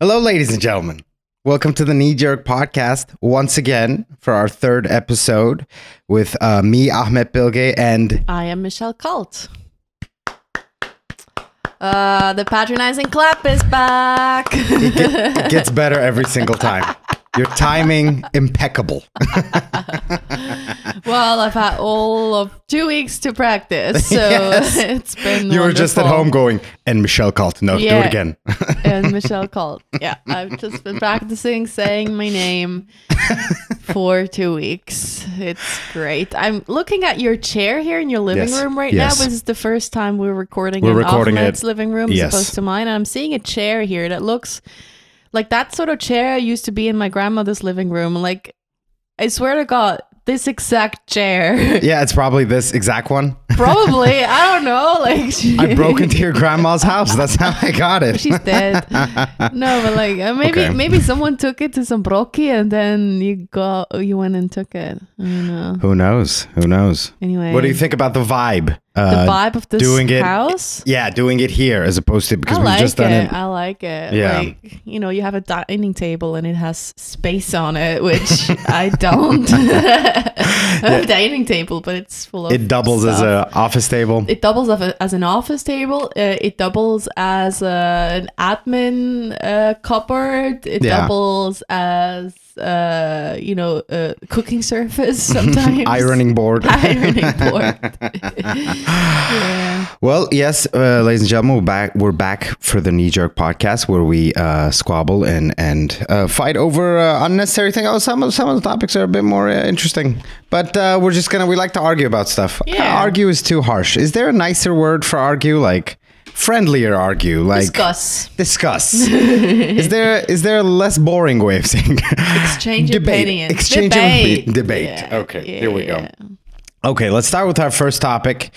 Hello, ladies and gentlemen. Welcome to the Knee Jerk Podcast once again for our third episode with uh, me, Ahmed Bilge, and I am Michelle Cult. Uh, the patronizing clap is back. it, get- it gets better every single time. Your timing impeccable. well, I've had all of two weeks to practice, so Yes. it's been. You were just at home going, and Michelle called. No, do it again. and Michelle called. Yeah, I've just been practicing saying my name for two weeks. It's great. I'm looking at your chair here in your living Yes, room right yes. now. This is the first time we're recording We're in recording Ahmed's living room as opposed to mine. And I'm seeing a chair here that looks like that sort of chair used to be in my grandmother's living room. Like, I swear to God, this exact chair. yeah, it's probably this exact one. Probably. I don't know. Like, she- I broke into your grandma's house. That's how I got it. She's dead. no, but like uh, maybe Okay. maybe someone took it to some Brocki and then you got you went and took it. I don't know. Who knows? Who knows? Anyway, What do you think about the vibe? The Uh, vibe of this doing it- house. Yeah, doing it here as opposed to because I we've like just done it. it. I like it. Yeah. Like you know, you have a dining table and it has space on it, which I don't. Have a dining table, but it's full of. It doubles as stuff. a office table. It doubles as an office table. Uh, it doubles as a, an admin uh, cupboard. It Yeah. doubles as uh, you know a cooking surface sometimes. Ironing board. Ironing board. yeah. Well, yes, uh, ladies and gentlemen, we're back. We're back for the Knee Jerk podcast where we uh, squabble and and uh, fight over uh, unnecessary things. Oh, some of some of the topics are a bit more uh, interesting, but uh, we're just gonna we like to argue about stuff. Yeah. argue is too harsh. Is there a nicer word for argue? Like friendlier argue? Like Discuss. Discuss. is there is there a less boring way of saying Exchange debate? opinions. Exchange debate. of debate. Yeah, Okay, yeah, here we go. Okay, let's start with our first topic.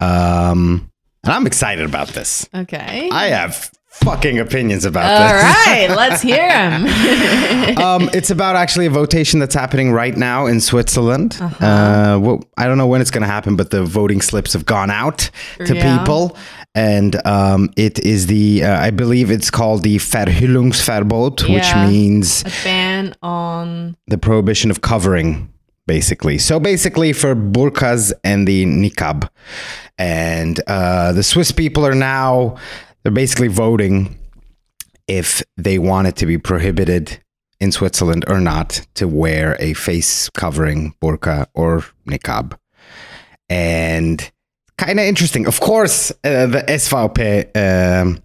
Um, and I'm excited about this. Okay. I have fucking opinions about All this. right, let's hear them. Um, it's about actually a votation that's happening right now in Switzerland. uh Uh-huh. well, I don't know when it's going to happen, but the voting slips have gone out to Yeah. people. And um, it is the, uh, I believe it's called the Verhüllungsverbot, which means a ban on the prohibition of covering basically so basically for burqas and the niqab and uh, the swiss people are now they're basically voting if they want it to be prohibited in switzerland or not to wear a face covering burqa or niqab and kind of interesting of course uh, the svp um,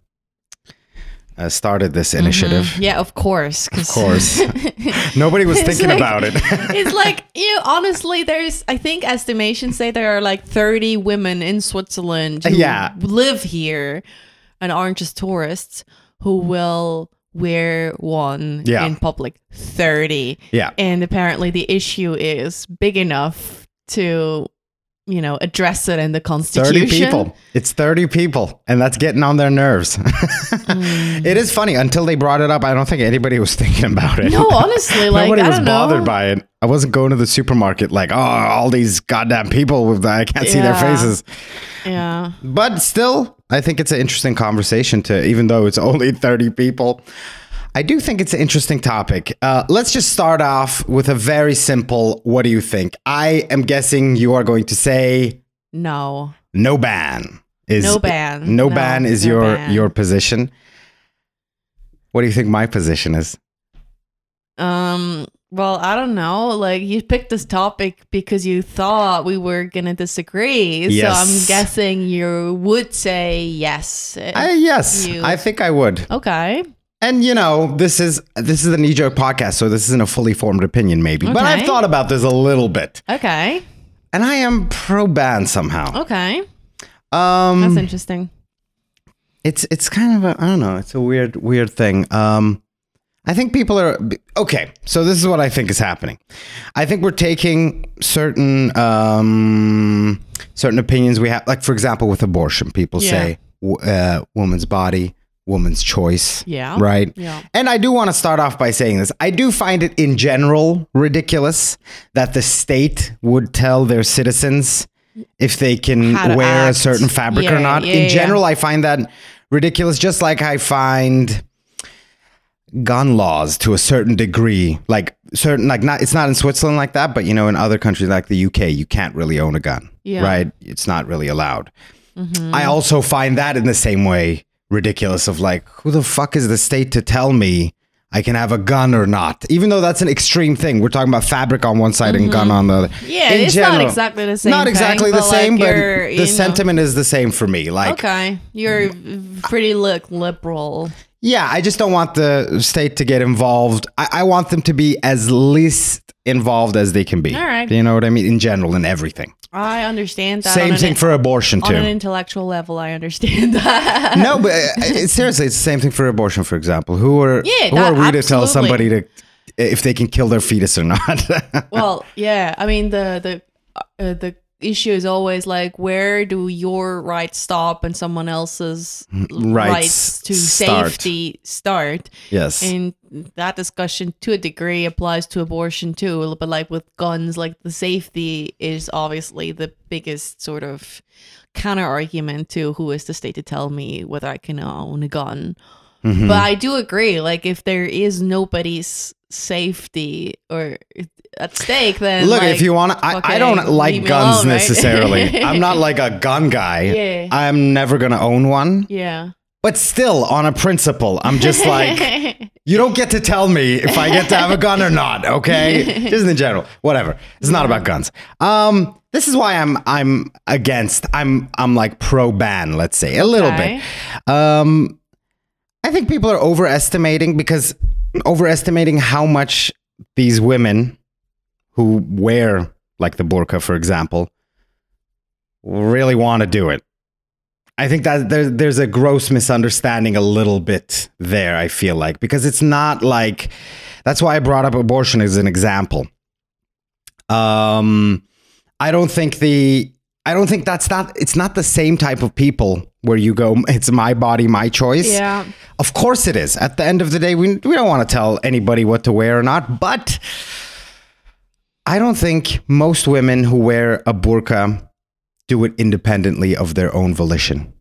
uh, started this initiative yeah, of course. Of course. Nobody was thinking like- about it. it's like you know, honestly there's i think estimations say there are like 30 women in switzerland who Yeah. live here and aren't just tourists who will wear one Yeah. in public 30 yeah. and apparently the issue is big enough to you know address it in the Constitution. 30 people. It's 30 people, and that's getting on their nerves. It is funny. Until they brought it up, I don't think anybody was thinking about it. no honestly like Nobody I was bothered know. by it. I wasn't going to the supermarket like, oh, all these goddamn people with I can't see their faces. yeah But still, I think it's an interesting conversation to, even though it's only 30 people. I do think it's an interesting topic. Uh, let's just start off with a very simple what do you think? I am guessing you are going to say no no ban. Is No ban. No, No, ban is no your ban. your position. What do you think my position is? Um, well, I don't know. Like you picked this topic because you thought we were gonna disagree. Yes. So I'm guessing you would say yes. I, yes, You- I think I would. okay. And you know, this is this is a knee jerk podcast, so this isn't a fully formed opinion, maybe. But I've thought about this a little bit, Okay. and I am pro ban somehow. Okay. Um, That's interesting. it's it's kind of a I don't know. It's a weird weird thing. Um, I think people are okay. So this is what I think is happening. I think we're taking certain um, certain opinions we have, like for example, with abortion. People Yeah. say uh, woman's body, woman's choice. Yeah. Right. Yeah. And I do want to start off by saying this. I do find it in general ridiculous that the state would tell their citizens if they can wear a certain fabric or not. yeah, in yeah. general, I find that ridiculous. Just like I find, gun laws to a certain degree. Like certain, like not, it's not in Switzerland like that, but you know, in other countries like the UK, you can't really own a gun, Yeah. right? It's not really allowed. I also find that in the same way ridiculous. Of like, who the fuck is the state to tell me? I can have a gun or not, even though that's an extreme thing. We're talking about fabric on one side and gun mm-hmm. on the other. Yeah, In it's not exactly the same Not thing, exactly the but, like, same, but the know- sentiment is the same for me. Like, Okay, you're pretty look liberal. Yeah, I just don't want the state to get involved. I, I want them to be as least involved as they can be. All right. You know what I mean? In general, in everything. I understand that. Same thing an, for abortion, too. on an intellectual level. I understand that. no, but uh, seriously, it's the same thing for abortion, for example. Who are, Yeah, who are that- we to tell somebody to if they can kill their fetus or not? well, yeah. I mean, the the uh, the issue is always like, where do your rights stop and someone else's Rights rights, to start. safety start? yes. And that discussion, to a degree, applies to abortion too. But like with guns, like the safety is obviously the biggest sort of counter argument to who is the state to tell me whether I can own a gun. Mhm. But I do agree, like if there is nobody's safety or at stake, then Look, like, if you want to, I, I don't like guns alone, right? necessarily. I'm not like a gun guy. Yeah. I'm never to own one. yeah, But still, on a principle, I'm just like, you don't get to tell me if I get to have a gun or not, okay? Just in general, whatever. It's not about guns. Um, this is why I'm I'm against. I'm I'm like pro ban. Let's say a little Okay. bit. Um, I think people are overestimating because overestimating how much these women who wear like the burqa, for example, really want to do it. I think that there, there's a gross misunderstanding a little bit there, I feel like, because it's not like that's why I brought up abortion as an example. Um, I don't think the I don't think that's not it's not the same type of people where you go, it's my body, my choice. yeah, Of course it is. At the end of the day, we, we don't want to tell anybody what to wear or not, but I don't think most women who wear a burqa do it independently of their own volition.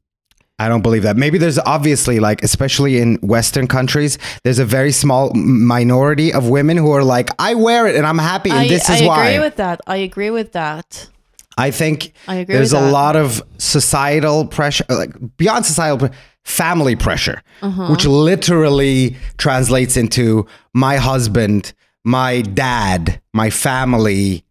I don't believe that. Maybe there's obviously like, especially in Western countries, there's a very small minority of women who are like, I wear it and I'm happy, and I, this is why. I agree with that. I agree with that. I think I there's a lot of societal pressure, like beyond societal family pressure, Uh-huh. which literally translates into my husband, my dad, my family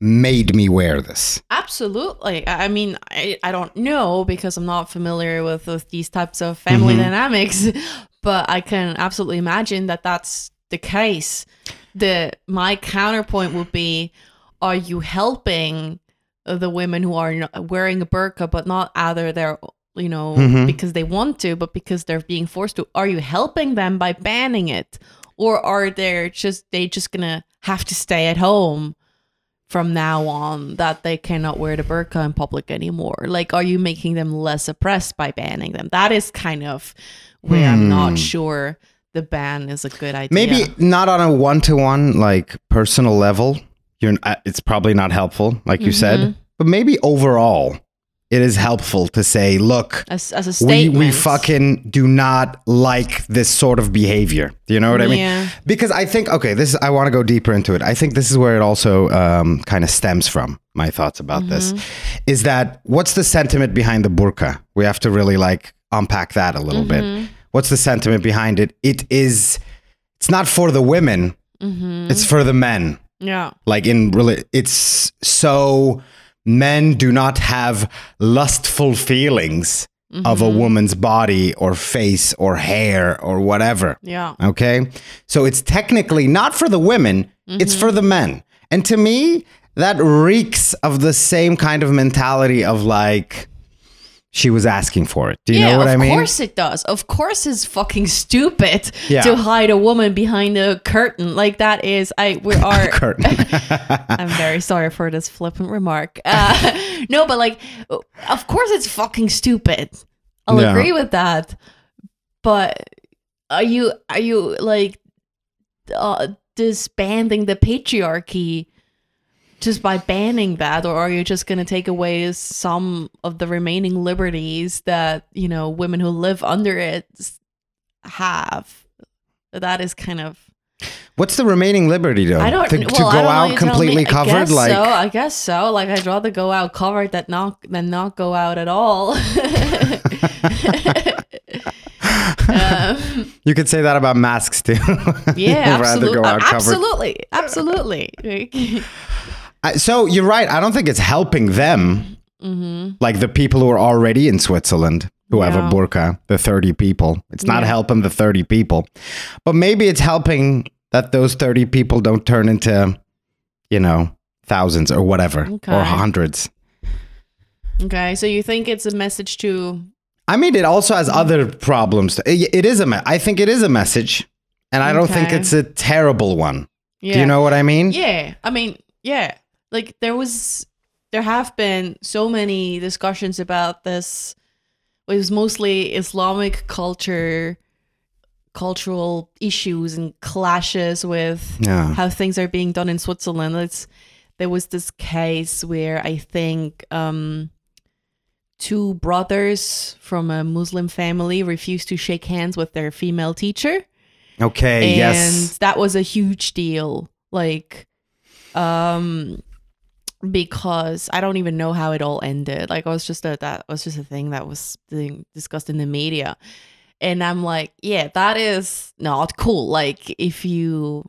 made me wear this. Absolutely. I mean, I, I don't know because I'm not familiar with, with these types of family Mhm. dynamics, but I can absolutely imagine that that's the case. The my counterpoint would be: Are you helping the women who are wearing a burqa, but not either they're you know Mhm. because they want to, but because they're being forced to? Are you helping them by banning it, or are they just they just gonna have to stay at home? from now on that they cannot wear the burqa in public anymore? Like, are you making them less oppressed by banning them? That is kind of where I'm Hmm. not sure the ban is a good idea. Maybe not on a one to one, like personal level. You're, uh, it's probably not helpful, like you Mhm. said, but maybe overall, it is helpful to say, look, as, as a we, statement. we fucking do not like this sort of behavior. Do you know what I mean? Yeah. Because I think, okay, this I want to go deeper into it. I think this is where it also um, kind of stems from. My thoughts about this Mm-hmm. is that what's the sentiment behind the burqa? We have to really like unpack that a little Mm-hmm. bit. What's the sentiment behind it? It is. It's not for the women. Mhm. It's for the men Yeah. like in really it's so men do not have lustful feelings of a mm-hmm. woman's body or face or hair or whatever. Yeah. okay? So it's technically not for the women it's mm-hmm. for the men. And to me that reeks of the same kind of mentality of like she was asking for it do you yeah, know what i mean Of course it does. Of course it's fucking stupid Yeah. to hide a woman behind a curtain. Like that is I we are curtain I'm very sorry for this flippant remark. Uh, no, but like, of course it's fucking stupid. I'll Yeah. agree with that. But are you are you like uh, disbanding the patriarchy just by banning that, or are you just going to take away some of the remaining liberties that you know women who live under it have? that is kind of What's the remaining liberty though? I don't to, well, to go don't out completely me. I covered, guess like so. I guess so. Like I'd rather go out covered than not than not go out at all. um, you could say that about masks too. yeah, absolutely, covered. absolutely, absolutely. I- So you're right. I don't think it's helping them, hmm like the people who are already in Switzerland who have a Yeah. burqa, the 30 people. It's not Yeah. helping the 30 people, but maybe it's helping that those 30 people don't turn into, you know, thousands or whatever Okay. or hundreds. Okay, so you think it's a message to I mean, it also has other problems. It it is a, me- I think it is a message, and I don't think it's a terrible one. yeah. Do you know what I mean? Yeah, I mean, yeah. Like there was, there have been so many discussions about this. It was mostly Islamic culture, cultural issues and clashes with Yeah. how things are being done in Switzerland. It's there was this case where I think um, two brothers from a Muslim family refused to shake hands with their female teacher Okay. and yes. that was a huge deal like um because i don't even know how it all ended like it was just a that was just a thing that was being discussed in the media and i'm like yeah that is not cool like if you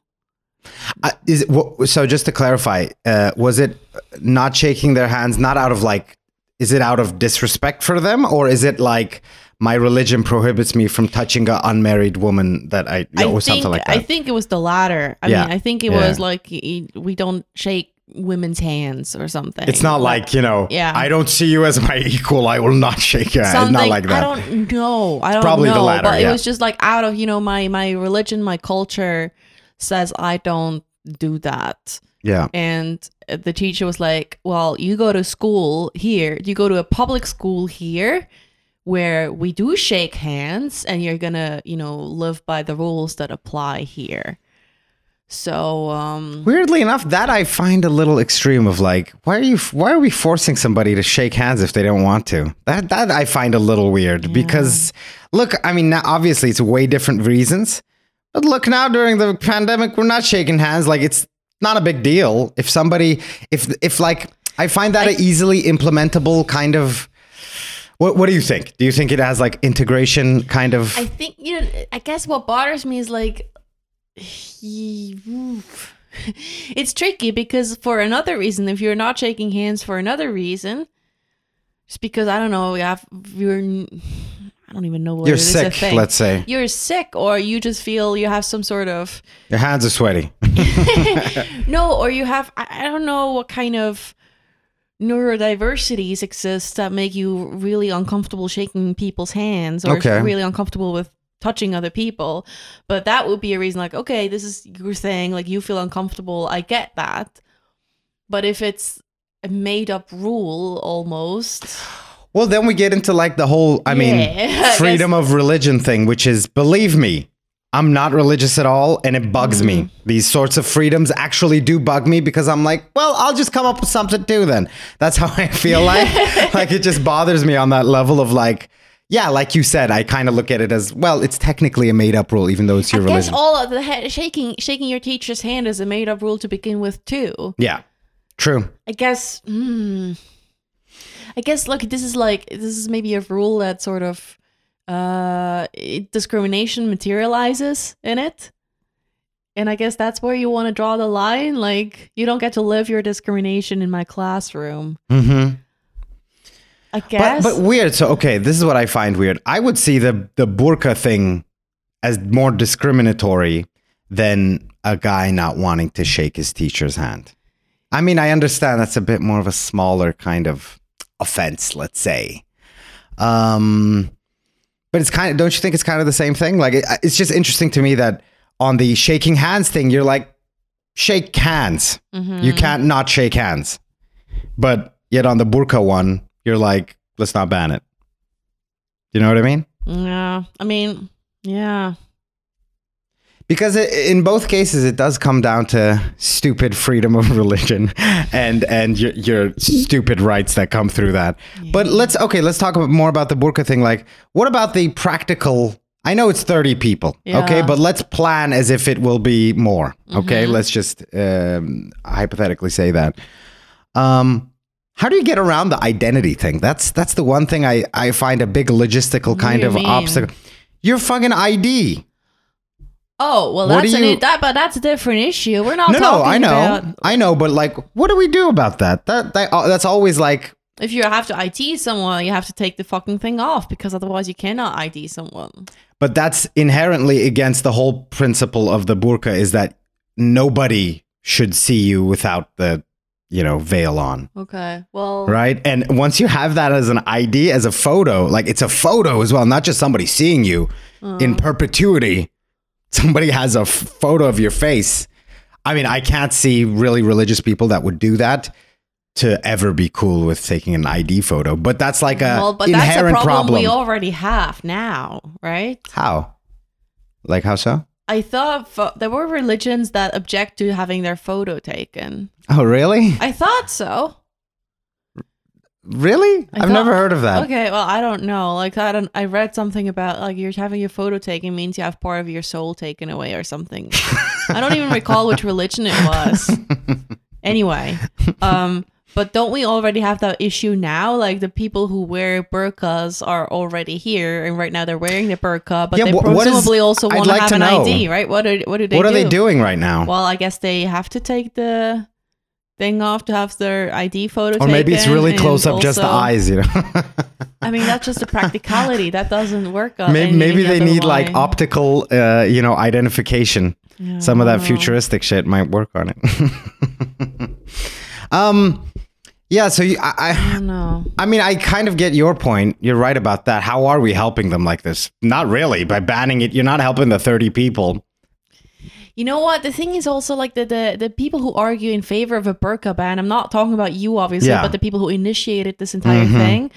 Uh, is it, wha- so just to clarify, uh, was it not shaking their hands not out of like is it out of disrespect for them or is it like my religion prohibits me from touching an unmarried woman that I I or think something like that? I think it was the latter. I Yeah. mean, I think it Yeah. was like we don't shake women's hands or something. it's not like, you know, Yeah. I don't see you as my equal. I will not shake your hand. Not like that. I don't know. I don't probably the know. latter, but yeah. it was just like out of you know my my religion, my culture says I don't do that. yeah. And the teacher was like, "Well, you go to school here. You go to a public school here." Where we do shake hands, and you're gonna, you know, live by the rules that apply here. So, um, Weirdly enough, that I find a little extreme. Of like, why are you? Why are we forcing somebody to shake hands if they don't want to? That that I find a little weird because look, I mean, now, obviously it's way different reasons, but look now during the pandemic, we're not shaking hands. Like it's not a big deal if somebody, if if like, I find that I- a easily implementable kind of. What What do you think? Do you think it has like integration kind of? I think you know. I guess what bothers me is like. it's tricky because for another reason, if you're not shaking hands for another reason, just because I don't know, you have you're, I don't even know what You're it is a sick, thing. let's say. You're sick, or you just feel you have some sort of Your hands are sweaty. no, or you have I, I don't know what kind of neurodiversities exist that make you really uncomfortable shaking people's hands or Okay. really uncomfortable with touching other people. But that would be a reason like, okay, this is your thing, like you feel uncomfortable. I get that. But if it's a made up rule almost. Well, then we get into like the whole, I mean, Yeah, I freedom of religion thing, which is, believe me, I'm not religious at all and it bugs me. Mm-hmm. These sorts of freedoms actually do bug me because I'm like, well, I'll just come up with something too then. That's how I feel like. like it just bothers me on that level of like, yeah, like you said, I kind of look at it as, well, it's technically a made up rule, even though it's your I guess all of the he- shaking shaking your teacher's hand is a made up rule to begin with too. yeah, true. I guess. Hmm. I guess. Look, this is like this is maybe a rule that sort of uh it- discrimination materializes in it, and I guess that's where you want to draw the line. Like, you don't get to live your discrimination in my classroom. Mm-hmm. I guess. But, but weird. So okay, this is what I find weird. I would see the the burqa thing as more discriminatory than a guy not wanting to shake his teacher's hand. I mean, I understand that's a bit more of a smaller kind of offense, let's say. Um, but it's kind of don't you think it's kind of the same thing? Like it, it's just interesting to me that on the shaking hands thing, you're like shake hands. Mhm. You can't not shake hands. But yet on the burqa one, you're like, let's not ban it. You know what I mean? Yeah. I mean, yeah. Because it, in both cases, it does come down to stupid freedom of religion and and your, your stupid rights that come through that. But let's okay, let's talk more about the burqa thing. Like, what about the practical? I know it's 30 people. Yeah. Okay. But let's plan as if it will be more. Okay. Mm-hmm. Let's just um, hypothetically say that. Um, how do you get around the identity thing? That's that's the one thing I, I find a big logistical kind of mean? obstacle. Your fucking ID. Oh well, What that's do an, that, but that's a different issue. We're not No, no, I know, about I know, but like, what do we do about that? That that uh, that's always like, if you have to ID someone, you have to take the fucking thing off because otherwise you cannot ID someone. but that's inherently against the whole principle of the burqa is that nobody should see you without the, you know, veil on, Okay, well, right? And once you have that as an ID, as a photo, like it's a photo as well, not just somebody seeing you uh-huh. in perpetuity. Somebody has a f- photo of your face. I mean, I can't see really religious people that would do that to ever be cool with taking an ID photo. But that's like a well, but that's a inherent problem, problem. we already have now, right? how? Like how so? I thought pho- there were religions that object to having their photo taken. Oh, really? I thought so. Really? I I've thought- never heard of that. Okay, well, I don't know. Like, I don't. I read something about like you're having your photo taken means you have part of your soul taken away or something. I don't even recall which religion it was. Anyway, um, but don't we already have that issue now? Like the people who wear burqas are already here, and right now they're wearing the burqa, but Yeah, they wh- what is- presumably also want like to have to an know. ID, right? What are what do they what do? are they doing right now? Well, I guess they have to take the thing off to have their ID photo taken. or maybe it's really close up just the eyes, you know. I mean, that's just a practicality. That doesn't work maybe maybe they need like optical uh, you know, identification. Yeah, Some of that know. futuristic shit might work on it. um yeah, so you, I, I I don't know. I mean, I kind of get your point. You're right about that. How are we helping them like this? Not really. By banning it, you're not helping the 30 people. You know what? The thing is also like the, the the people who argue in favor of a burqa ban. I'm not talking about you, obviously, Yeah. but the people who initiated this entire Mhm. thing.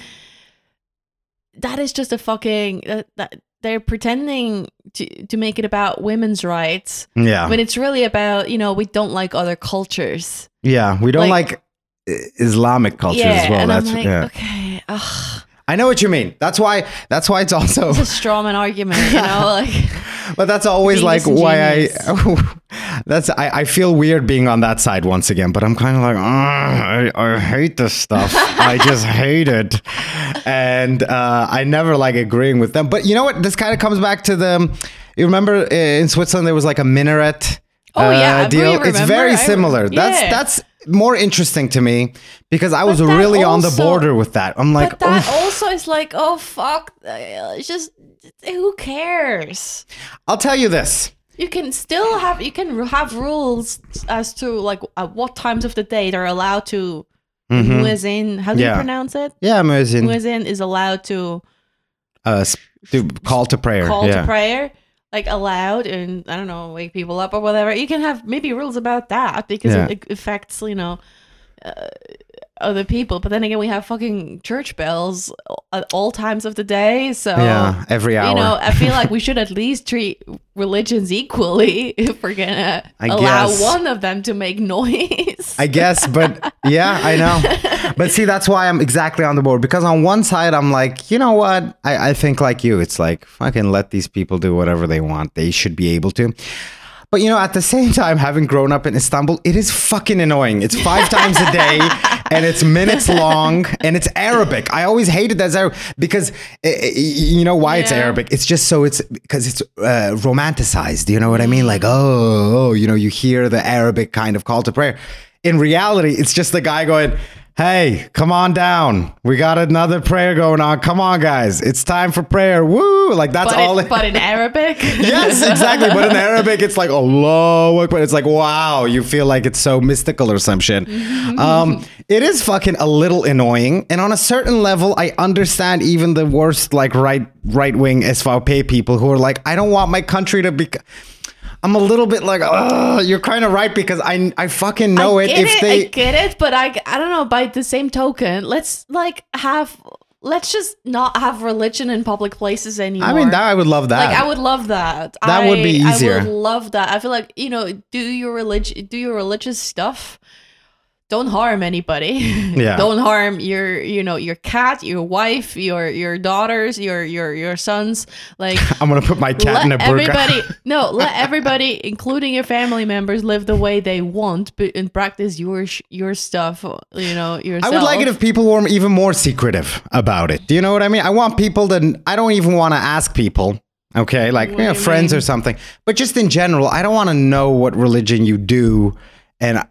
That is just a fucking. That, that they're pretending to to make it about women's rights Yeah. when it's really about you know we don't like other cultures. Yeah, we don't like, Like- Islamic cultures yeah, as well. and That's I'm like, yeah. okay, ugh, I know what you mean. That's why. That's why it's also. it's a strawman argument, you know, like. But that's always like why. I. That's I, I feel weird being on that side once again, but I'm kind of like I, I hate this stuff. I just hate it, and uh, I never like agreeing with them. But you know what? This kind of comes back to the. You remember uh, in Switzerland there was like a minaret. Oh, yeah, uh, deal. really it's very I- similar. That's that's more interesting to me because I was really on the border with that. I'm like, but that "Oof." also is like, oh fuck, it's just who cares? I'll tell you this. You can still have you can have rules as to like at what times of the day they're allowed to Mhm. muezzin. How do Yeah. you pronounce it? Yeah, Muezzin. Muezzin is allowed to Uh, do call to prayer. call yeah. to prayer. Like allowed and I don't know, wake people up or whatever. You can have maybe rules about that because Yeah. it, affects you know uh, other people. But then again, we have fucking church bells at all times of the day. So Yeah, every hour. you know, I feel like we should at least treat religions equally if we're gonna I allow guess. one of them to make noise. I guess, but yeah, I know. But see, that's why I'm exactly on the board because on one side, I'm like, you know what? I, I think like you. It's like, fucking let these people do whatever they want. They should be able to. But you know, at the same time, having grown up in Istanbul, it is fucking annoying. It's five times a day, and it's minutes long, and it's Arabic. I always hated that Arabic because eh, eh, you know why it's Arabic. It's just so it's because it's uh, romanticized. You know what I mean? Like, oh, oh, you know, you hear the Arabic kind of call to prayer. In reality, it's just the guy going. Hey, come on down. We got another prayer going on. Come on, guys. It's time for prayer. Woo! Like that's but, all. it- but in Arabic, yes, exactly. But in Arabic, it's like Allah Akbar. It's like wow, you feel like it's so mystical or some shit. Um, it is fucking a little annoying, and on a certain level, I understand even the worst like right right wing SVP people who are like, I don't want my country to be. I'm a little bit like, oh, you're kind of right because I I fucking know I it. If it, they I get it, but I I don't know. By the same token, let's like have let's just not have religion in public places anymore. I mean, that I would love that. like I would love that. That would be I- easier. I would love that. I feel like you know, do your religion, do your religious stuff. Don't harm anybody. Yeah. don't harm your, you know, your cat, your wife, your your daughters, your your your sons. Like I'm gonna put my cat in a burqa. everybody no, let everybody, including your family members, live the way they want, but and practice your your stuff. You know, yourself. I would like it if people were even more secretive about it. Do you know what I mean? I want people to. I don't even want to ask people. Okay, like you know, you friends mean? or something. But just in general, I don't want to know what religion you do, and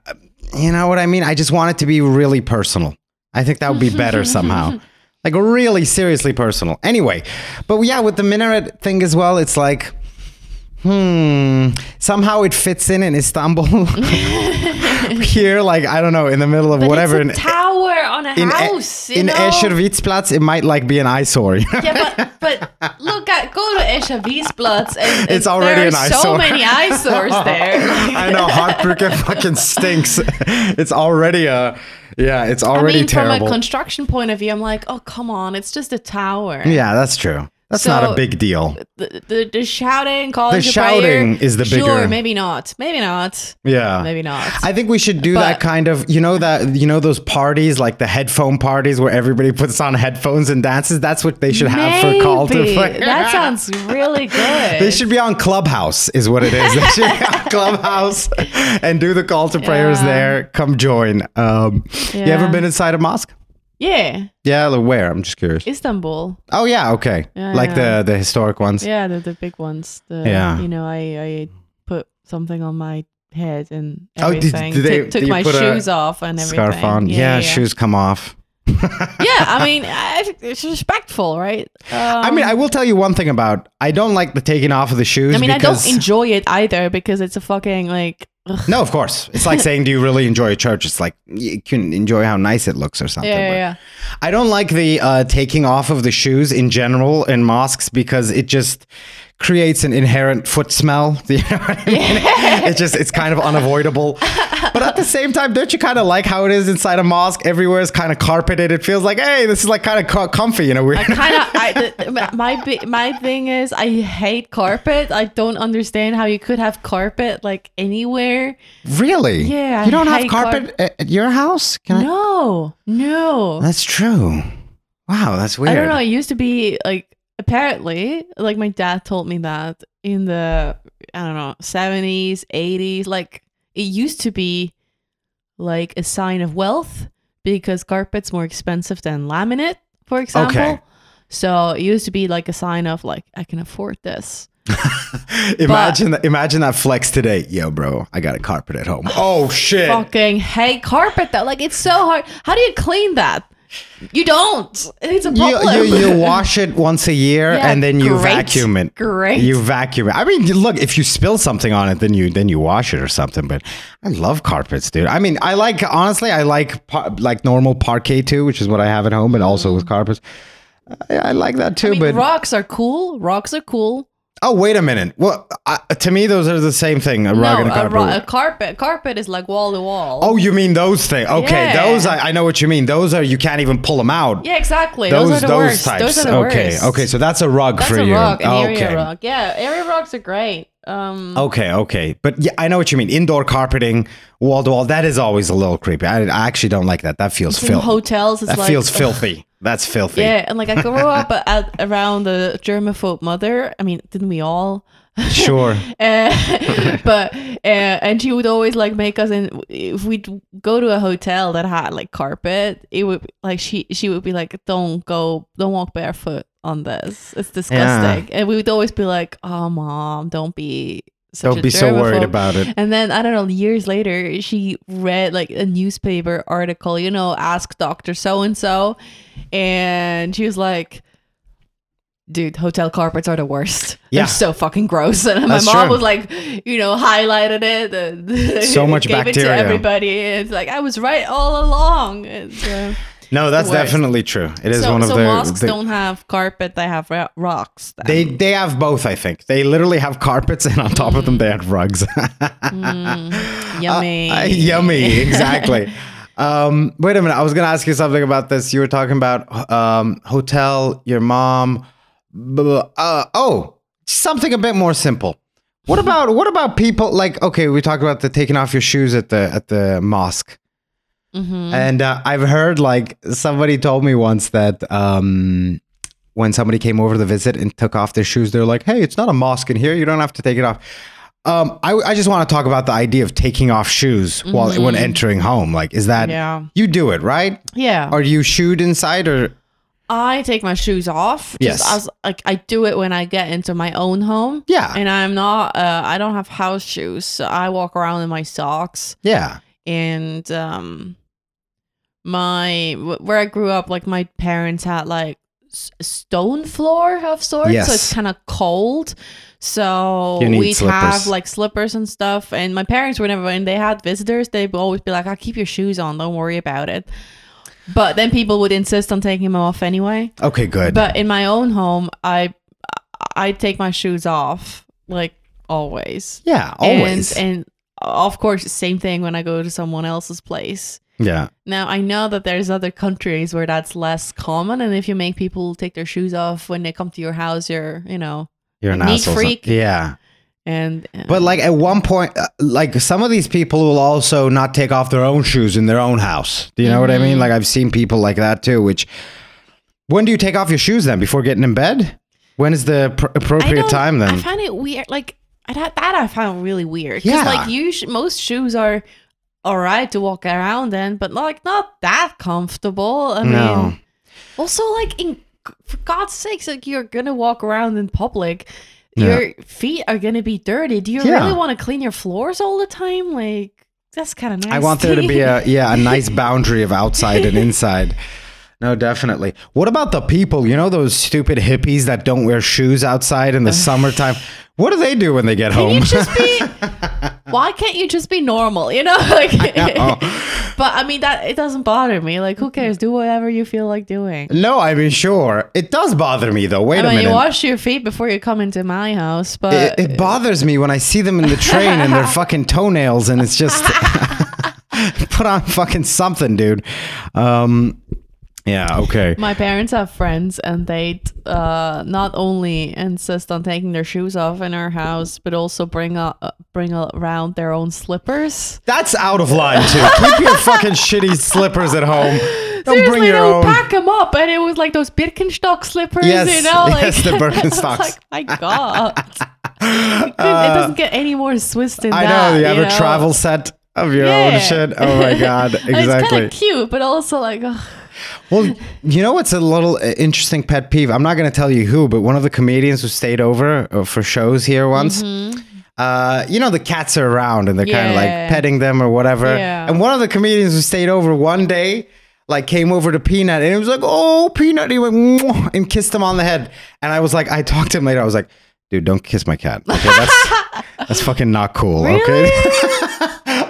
you know what I mean. I just want it to be really personal. I think that would be better somehow. Like really seriously personal. Anyway, but yeah, with the minaret thing as well, it's like, hmm, somehow it fits in in Istanbul. Here, like I don't know, in the middle of But whatever. It's a in- tower on a in, house. in know? Escher-Wyss-Platz, it might like be an eyesore. Yeah, but but look at go to Escher-Wyss-Platz and, and It's already there an are so many eyesores there. I know Hardbrücke fucking stinks. It's already a yeah, it's already I mean, terrible. from a construction point of view, I'm like, oh come on, it's just a tower. yeah, that's true. That's not a big deal. The, the, the shouting, calling The shouting prayer, is the Sure, bigger- maybe not. Maybe not. Yeah. Maybe not. I think we should do that kind of, you know, that you know those parties like the headphone parties where everybody puts on headphones and dances. That's what they should have for call to prayer. That sounds really good. They should be on Clubhouse, is what it is. They should be on Clubhouse and do the call to prayers Yeah. there. Come join. Um, You ever been inside a mosque? Yeah, Yeah, like where? I'm just curious. Istanbul. Oh yeah, okay. Yeah, like yeah. the the historic ones. Yeah, the, the big ones. The, Yeah. You know, I, I put something on my head and Oh, did- everything. did they- took took my shoes off and everything. Scarf on. Yeah, shoes come off. yeah, I mean, I, it's respectful, right? Um, I mean, I will tell you one thing about I don't like the taking off of the shoes. I mean, I don't enjoy it either because it's a fucking like. ugh. No, of course. It's like saying, "Do you really enjoy a church?" It's like you can enjoy how nice it looks or something. Yeah, yeah. I don't like the uh, taking off of the shoes in general in mosques because it just creates an inherent foot smell. You know what I mean? It's just it's kind of unavoidable. But at the same time, don't you kind of like how it is inside a mosque? Everywhere is kind of carpeted. It feels like, hey, this is like kind of co- comfy in a weird. I kind of I my my thing is I hate carpet. I don't understand how you could have carpet like anywhere. really? Yeah, You don't I have carpet at, at your house? Can I? No, no. That's true. Wow, that's weird. I don't know. It used to be like apparently, like my dad told me that in the I don't know seventies, eighties, like it used to be like a sign of wealth because carpet's more expensive than laminate, for example. Okay. So it used to be like a sign of like I can afford this. imagine that. Imagine that flex today. Yo, bro, I got a carpet at home. Oh shit. Fucking hate carpet though. Like it's so hard. How do you clean that? You don't. It's a You, problem. you, you wash it once a year Yeah, and then you great. vacuum it. Great. You vacuum it. I mean, look, if you spill something on it, then you then you wash it or something. But I love carpets, dude. I mean, I like honestly, I like par- like normal parquet too, which is what I have at home, and also with mm-hmm. carpets. I, I like that too. I mean, but rocks are cool. Rocks are cool. Oh, wait a minute. Well, to me, those are the same thing. A rug and a carpet. a, ro- a carpet. Carpet is like wall to wall. Oh, you mean those things? Okay, Yeah. those I, I know what you mean. Those are you can't even pull them out. yeah, exactly. those Those, are the those worst. types. Those are the okay, worst. okay. So that's a rug That's for a you. rug, an okay. area rug. Yeah, area rugs are great. Um, Okay, okay. But yeah, I know what you mean. Indoor carpeting, wall to wall. That is always a little creepy. I, I actually don't like that. That feels filthy. hotels, it's That like feels filthy. That's filthy. Yeah, and like I grew up at, around the germaphobe mother. I mean, didn't we all? Sure. Uh, but uh, and she would always like make us in if we'd go to a hotel that had like carpet it would like she she would be like don't go don't walk barefoot on this it's disgusting and we would always be like oh mom don't be such Don't be so worried about it. and then I don't know. Years later, she read like a newspaper article. You know, ask Doctor So and So, and she was like, "Dude, hotel carpets are the worst. Yeah. They're so fucking gross." And my mom true. was like, you know, highlighted it. And So much gave it bacteria. to everybody. And it's like I was right all along. It's, uh, No, that's definitely true. It is so one of so the. mosques the- don't have carpet; they have ro- rocks. then. they they have both. I think they literally have carpets, and on top of them they have rugs. yummy, Uh, yummy, exactly. um, wait a minute. I was going to ask you something about this. You were talking about um, hotel, your mom. Uh, oh, something a bit more simple. What about what about people like? Okay, we talked about the taking off your shoes at the at the mosque. And uh, I've heard like somebody told me once that um, when somebody came over to visit and took off their shoes, they're like, "Hey, it's not a mosque in here. You don't have to take it off." Um, I, I just want to talk about the idea of taking off shoes while when entering home. Like, is that Yeah. you do it right? Yeah. Are you shoed inside or I take my shoes off. Yes. Just as like I do it when I get into my own home. Yeah. And I'm not uh I don't have house shoes. So I walk around in my socks yeah? And um my where I grew up like my parents had like s- stone floor of sorts so it's kind of cold so we'd slippers. have like slippers and stuff and my parents were never when they had visitors they'd always be like i'll keep your shoes on don't worry about it but then people would insist on taking them off anyway Okay, good. but in my own home i i take my shoes off like always yeah, always. and, and of course same thing when i go to someone else's place yeah. now I know that there's other countries where that's less common, and if you make people take their shoes off when they come to your house, you're you know, You're an neat freak. Yeah. and But like at one point, uh, like some of these people will also not take off their own shoes in their own house. Do you know what I Mm-hmm. mean? Like I've seen people like that too. Which when do you take off your shoes then? Before getting in bed? When is the pr- appropriate time I then? find it weird. Like I- that, that I found really weird. Yeah. like you, sh- most shoes are all right to walk around in, but like not that comfortable. I No. mean, also like in for God's sakes, like you're gonna walk around in public. Yeah. Your feet are gonna be dirty. Do you Yeah. really want to clean your floors all the time? Like that's kind of nice. I want there to be a yeah a nice boundary of outside and inside. No, definitely. What about the people? You know those stupid hippies that don't wear shoes outside in the summertime. What do they do when they get Can home? you just be? why can't you just be normal? You know, like. know. but I mean that it doesn't bother me. Like, who cares? Do whatever you feel like doing. no, I mean sure. It does bother me though. Wait I a mean, minute. you wash your feet before you come into my house, but it, it bothers me when I see them in the train and their fucking toenails, and it's just put on fucking something, dude. Um, yeah, okay. my parents have friends, and they uh, not only insist on taking their shoes off in our house, but also bring up bring around their own slippers. That's out of line too. Keep your fucking shitty slippers at home. Don't Seriously, bring your they'll own. pack them up, and it was like those Birkenstock slippers, Yes, you know? Like, yes, the Birkenstocks. like, my God, it, it doesn't get any more Swiss than I that. know. You have a travel set of your Yeah. own shit. Oh my god, And It's exactly. kind of cute, but also like, ugh. Well, you know what's a little uh, interesting pet peeve? I'm not going to tell you who, but one of the comedians who stayed over uh, for shows here once. Uh, you know the cats are around and they're kind of like Mm-hmm. Petting them or whatever. Yeah. And one of the comedians who stayed over one day, like came over to Peanut and it was like, "Oh, Peanut!" He went and kissed him on the head. And I was like, I talked to him later. I was like, "Dude, don't kiss my cat. Okay, that's that's fucking not cool. Okay."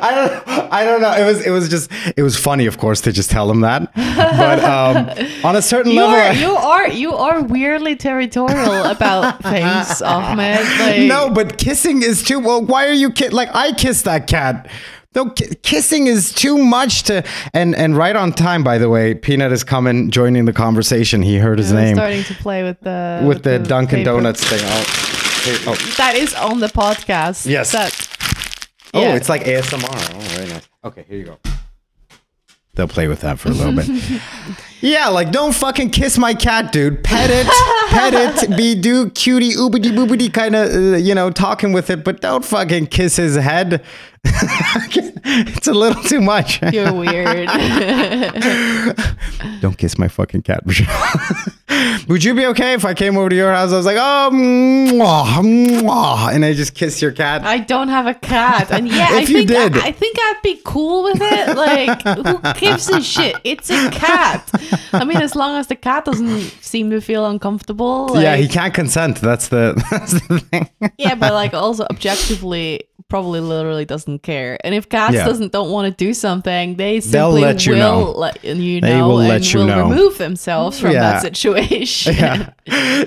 I don't. I don't know. It was. It was just. It was funny, of course, to just tell him that. But um, on a certain You level, are I- you are you are weirdly territorial about things, Ahmed. Like, no, but kissing is too. Well, why are you ki- like I kissed that cat? No, ki- kissing is too much to. And and right on time, by the way. Peanut is coming, joining the conversation. He heard his name starting to play with the with the Dunkin' paper. Donuts thing. Oh, oh, That is on the podcast. Yes. That, oh, it's like ASMR. Oh, very nice. Okay, here you go. They'll play with that for a little bit. Yeah, like don't fucking kiss my cat, dude. Pet it, pet it, be do cutie oobity boobity kind of, uh, you know, talking with it, but don't fucking kiss his head. it's a little too much. you're weird. don't kiss my fucking cat. Would you be okay if I came over to your house? I was like, oh, mwah, mwah, and I just kiss your cat. I don't have a cat, and yeah, I If you think did. I, I think I'd be cool with it. Like, who gives a shit? It's a cat. I mean, as long as the cat doesn't seem to feel uncomfortable. Like, yeah, he can't consent. That's the that's the thing. yeah, but like also objectively, probably literally doesn't care. And if cats Yeah. doesn't don't want to do something, they They'll simply let you will know. let you They know will and let you will know. remove themselves from Yeah. that situation. Yeah.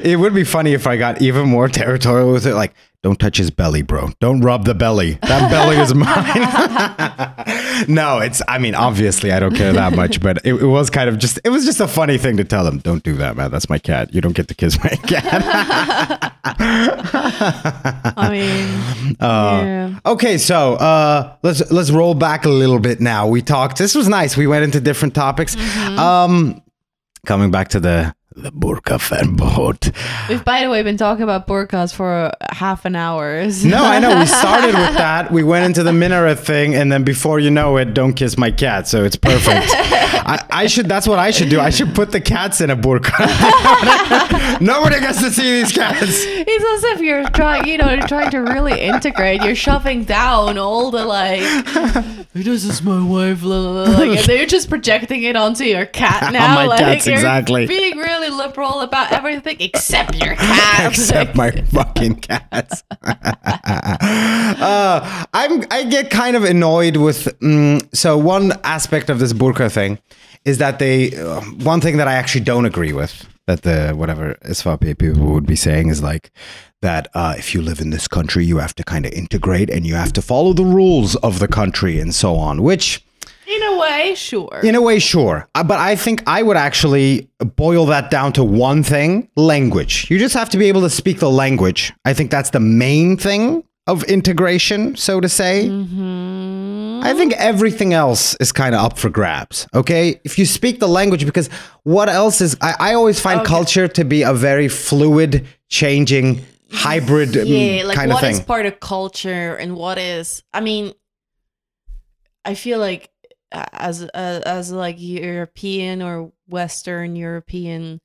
It would be funny if I got even more territorial with it. Like, don't touch his belly, bro. Don't rub the belly. That belly is mine. no, it's, I mean, obviously, I don't care that much, but it, it was kind of just, it was just a funny thing to tell him. Don't do that, man. That's my cat. You don't get to kiss my cat. I mean, Uh, yeah. Okay, so uh, let's let's roll back a little bit now. We talked. This was nice. We went into different topics. Mm-hmm. Um, coming back to the the burqa verbot. We've, by the way, been talking about burqas for half an hour. No, I know. We started with that. We went into the minaret thing, and then before you know it, don't kiss my cat. So it's perfect. I, I should. That's what I should do. I should put the cats in a burqa. Nobody gets to see these cats. It's as if you're trying, you know, you're trying to really integrate. You're shoving down all the like, this is my wife, blah, blah, blah, like, and you're just projecting it onto your cat now. my like, cats, exactly. Being really liberal about everything except your cat. except my fucking cats. uh, I'm I get kind of annoyed with. Mm, so one aspect of this burqa thing is that they. Uh, one thing that I actually don't agree with that the whatever SVP people would be saying is like that uh, if you live in this country, you have to kind of integrate and you have to follow the rules of the country and so on, which. In a way, sure. In a way, sure. Uh, But I think I would actually boil that down to one thing language. You just have to be able to speak the language. I think that's the main thing of integration, so to say. I think everything else is kind of up for grabs. Okay. If you speak the language, because what else is, I, I always find culture to be a very fluid, changing, hybrid um, yeah, like kind of thing. is part of culture and what is I mean I feel like as as, as like European or Western European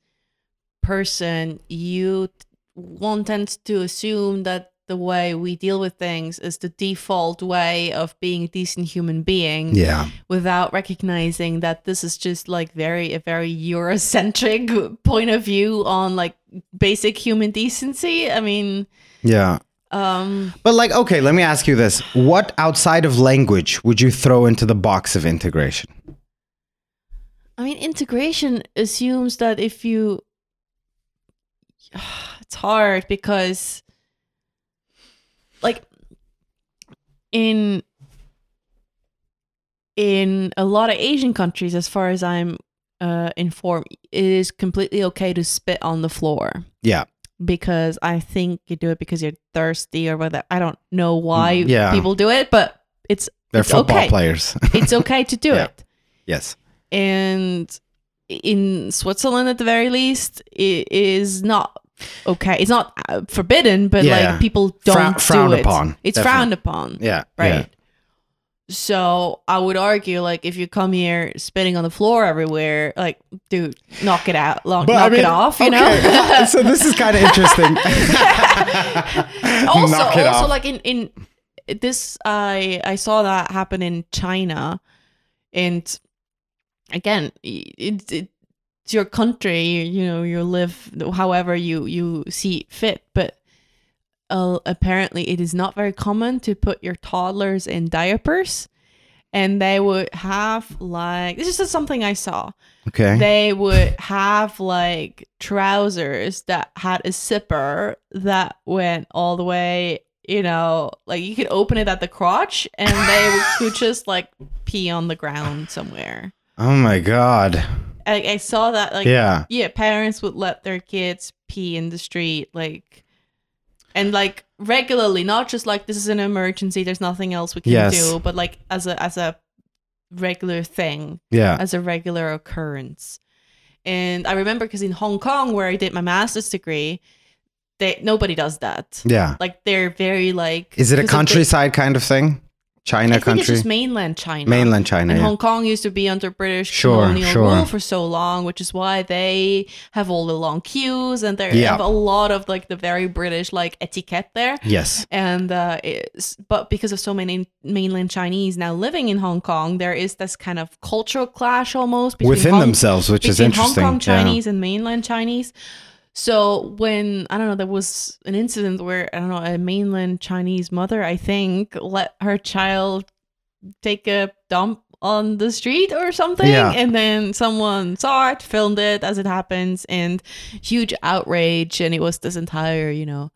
person, you t- one tends to assume that the way we deal with things is the default way of being a decent human being yeah. without recognizing that this is just like very a very eurocentric point of view on like basic human decency i mean Yeah. Um But like, okay, let me ask you this: What outside of language would you throw into the box of integration? i mean integration assumes that if you it's hard because like in in a lot of asian countries as far as i'm uh informed it is completely okay to spit on the floor. Yeah, because I think you do it because you're thirsty or whether I don't know why Mm, yeah. people do it, but it's they're It's football okay. players. it's okay to do Yeah. it. yes. And in Switzerland, at the very least, it is not okay. It's not uh, forbidden, but Yeah. like people don't Frown- frowned do it. upon, It's definitely. frowned upon, Yeah. right? Yeah. So I would argue, like, if you come here spitting on the floor everywhere, like, dude, knock it out, lo- But, I knock mean, it off, you okay, know. so this is kind of interesting. also Knock it also off. like in in this i i saw that happen in china and again it, it, it's your country you, you know you live however you you see fit but uh, apparently it is not very common to put your toddlers in diapers and they would have like this is just something i saw okay. they would have like trousers that had a zipper that went all the way you know like you could open it at the crotch and they would, could just like pee on the ground somewhere oh my god. I, I saw that like yeah. yeah parents would let their kids pee in the street like and like regularly not just like this is an emergency there's nothing else we can Yes. do but like as a as a regular thing Yeah. as a regular occurrence. And I remember because in Hong Kong, where I did my master's degree, they nobody does that. Yeah. Like they're very like. Is it a countryside kind of thing? China I think it's country? just mainland China. Mainland China. And yeah. Hong Kong used to be under British Sure, colonial sure. rule for so long, which is why they have all the long queues and they Yeah. have a lot of like the very British like etiquette there. Yes. And uh, but because of so many mainland Chinese now living in Hong Kong, there is this kind of cultural clash almost between Within Hong- themselves, which is interesting. Hong Kong Yeah. Chinese and mainland Chinese. So when I don't know, there was an incident where I don't know a mainland Chinese mother, I think, let her child take a dump on the street or something, Yeah. and then someone saw it, filmed it as it happens, and huge outrage, and it was this entire you know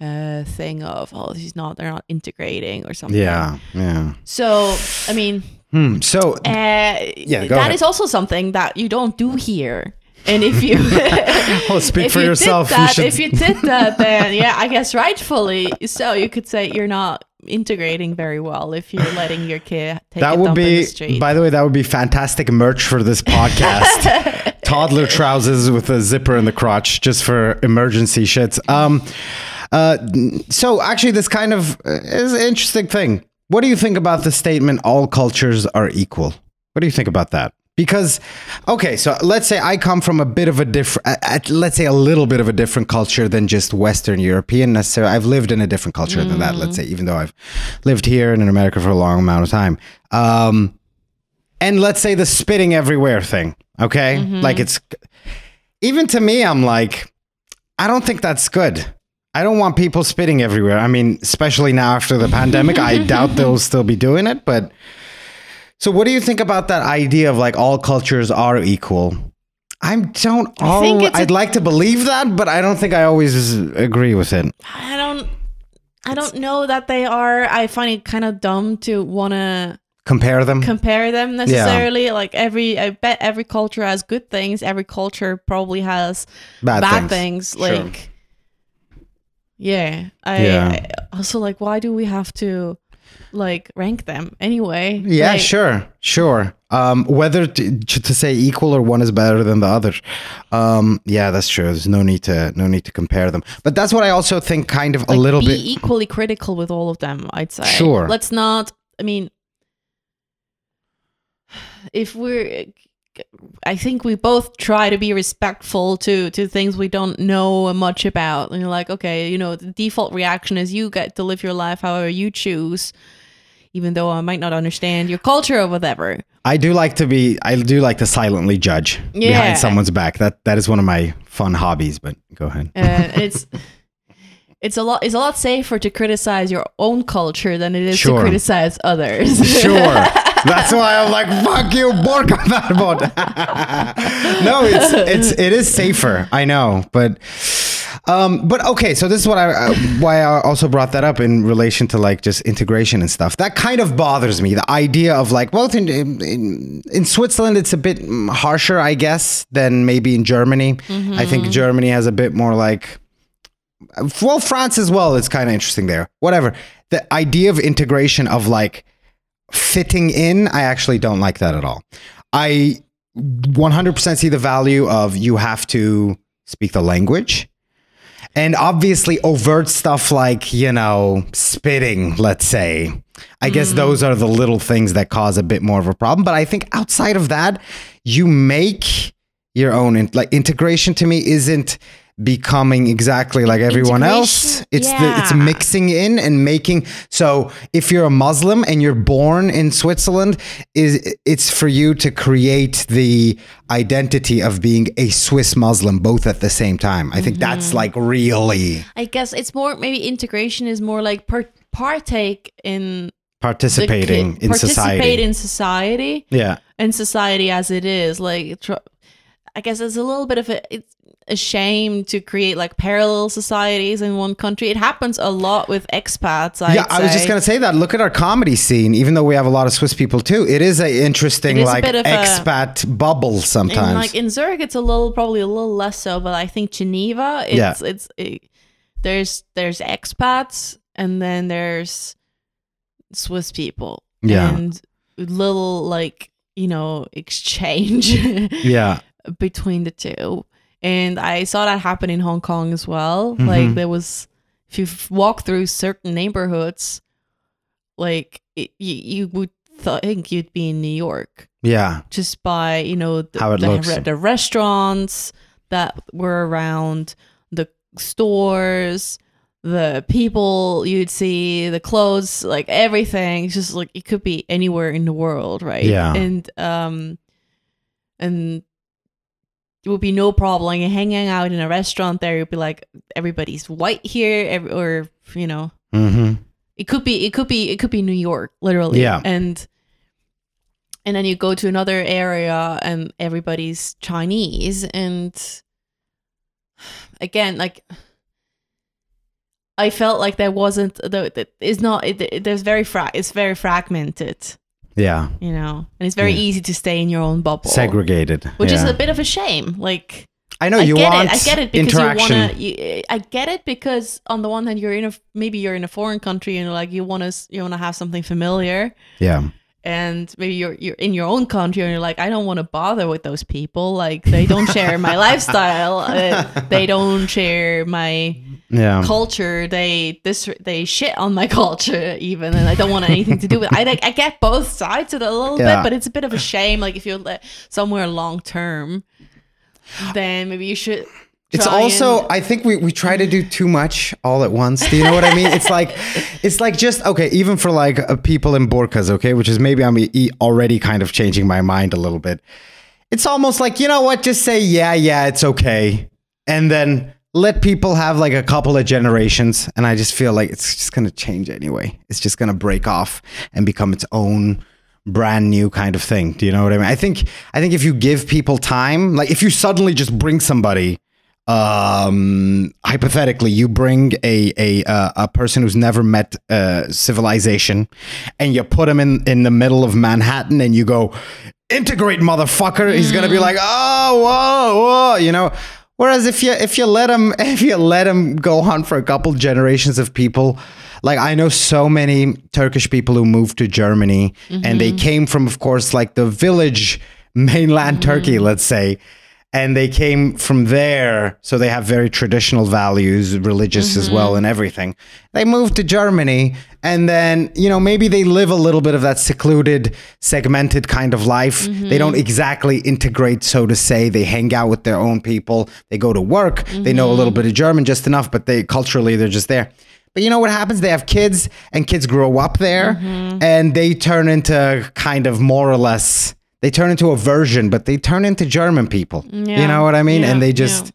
uh thing of oh she's not they're not integrating or something Yeah. Yeah. so i mean Hmm. So uh, Yeah, that ahead. is also something that you don't do here. And if you Well, speak if for you yourself. Did You that, should- If you did that, then yeah, I guess rightfully so. You could say you're not integrating very well if you're letting your kid take that would be, the by the way, that would be fantastic merch for this podcast. Toddler trousers with a zipper in the crotch, just for emergency shits. Um, uh, so actually, this kind of uh, is an interesting thing. What do you think about the statement "all cultures are equal"? What do you think about that? Because, okay, so let's say I come from a bit of a different, let's say a little bit of a different culture than just Western European necessarily. I've lived in a different culture than that, let's say, even though I've lived here and in America for a long amount of time. Um, and let's say the spitting everywhere thing, okay? Like it's, even to me, I'm like, I don't think that's good. I don't want people spitting everywhere. I mean, especially now after the pandemic, I doubt they'll still be doing it, but. So, what do you think about that idea of like all cultures are equal? I don't. I think al- it's a- I'd like to believe that, but I don't think I always agree with it. I don't. I don't know that they are. I find it kind of dumb to want to Compare them. compare them necessarily. Like every, I bet every culture has good things. Every culture probably has Bad bad, things. things. Sure. Like, yeah, I, Yeah. I also like. Why do we have to like rank them anyway? yeah, Like, sure, sure. Um, whether to, to say equal or one is better than the other. Um, yeah, that's true. There's no need to no need to compare them. But that's what I also think. Kind of a little be bit. equally critical with all of them. I'd say. Sure. Let's not. I mean, if we're I think we both try to be respectful to to things we don't know much about. And you're like, okay, you know, the default reaction is you get to live your life however you choose, even though I might not understand your culture or whatever. I do like to be. I do like to silently judge Yeah. behind someone's back. That that is one of my fun hobbies. But go ahead. Uh, it's it's a lot it's a lot safer to criticize your own culture than it is Sure. to criticize others. Sure. That's why I'm like, fuck you, Burka Verbot. no, it's it's it is safer. I know, but um, but okay. So this is what I uh, why I also brought that up in relation to like just integration and stuff. That kind of bothers me. The idea of like, well, in in, in Switzerland, it's a bit harsher, I guess, than maybe in Germany. I think Germany has a bit more like well france as well is kind of interesting there whatever the idea of integration of like fitting in i actually don't like that at all i 100% see the value of you have to speak the language and obviously overt stuff like you know spitting let's say. I guess mm-hmm. those are the little things that cause a bit more of a problem. But i think outside of that you make your own in- like integration to me isn't becoming exactly like everyone else. It's the it's mixing in and making so if you're a muslim and you're born in switzerland is it's for you to create the identity of being a swiss muslim both at the same time. I think that's mm-hmm. like really I guess it's more maybe integration is more like per- partake in participating ki- in participate society. Participate in society yeah. and society as it is. Like, tr- I guess it's a little bit of a it's a shame to create like parallel societies in one country. It happens a lot with expats. I'd yeah, I was just gonna say that. Look at our comedy scene. Even though we have a lot of Swiss people too, it is a interesting It is a like a- expat bubble sometimes. And like in Zurich, it's a little probably a little less so, but I think Geneva, it's Yeah. it's it, there's there's expats and then there's Swiss people. Yeah. and little like you know exchange yeah, between the two. And I saw that happen in Hong Kong as well. Mhm. Like there was, if you walk through certain neighborhoods, like it, you, you would think you'd be in New York yeah, just by you know the, How it the, looks. the restaurants that were around, the stores, the people you'd see, the clothes, like everything. It's just like it could be anywhere in the world, right? Yeah. and um, and it would be no problem like, hanging out in a restaurant. There, you'd be like everybody's white here, ev- or you know, hmm it could be it could be it could be New York, literally. Yeah. And and then you go to another area and everybody's Chinese and again like I felt like there wasn't the it's not it, it- there's very fra- it's very fragmented Yeah. you know, and it's very Yeah. easy to stay in your own bubble, Segregated. which is a bit of a shame. Like, I know I you get want it. I get it because interaction. you want to. I get it because on the one hand, you're in a maybe you're in a foreign country and like you want to you want to have something familiar, yeah. And maybe you're you're in your own country and you're like, I don't want to bother with those people. Like they don't share my lifestyle. Uh, they don't share my Yeah. culture. They this they shit on my culture even, and I don't want anything to do with. I like I get both sides of it a little Yeah. bit, but it's a bit of a shame. Like if you're somewhere long term, then maybe you should. It's also and- I think we, we try to do too much all at once. Do you know what I mean? It's like it's like just okay, even for like uh, people in burkas, okay, which is maybe I'm e- already kind of changing my mind a little bit. It's almost like, you know what, just say yeah, yeah, it's okay. And then let people have like a couple of generations and I just feel like it's just going to change anyway. It's just going to break off and become its own brand new kind of thing. Do you know what I mean? I think I think if you give people time, like if you suddenly just bring somebody um hypothetically you bring a a a person who's never met uh civilization and you put him in in the middle of manhattan and you go integrate motherfucker. He's gonna be like oh whoa whoa you know? Whereas if you if you let him if you let him go hunt for a couple generations of people like i know so many turkish people who moved to germany and they came from of course like the village mainland turkey let's say and they came from there so they have very traditional values religious as mm-hmm. well and everything. They moved to germany and then you know maybe they live a little bit of that secluded segmented kind of life. Mm-hmm. They don't exactly integrate so to say. They hang out with their own people. They go to work. They know a little mm-hmm. bit of german just enough but they culturally they're just there. But you know what happens? They have kids, and kids grow up there, and they turn into kind of more or less. They turn into a version, but they turn into German people. You know what I mean? Yeah, and they just.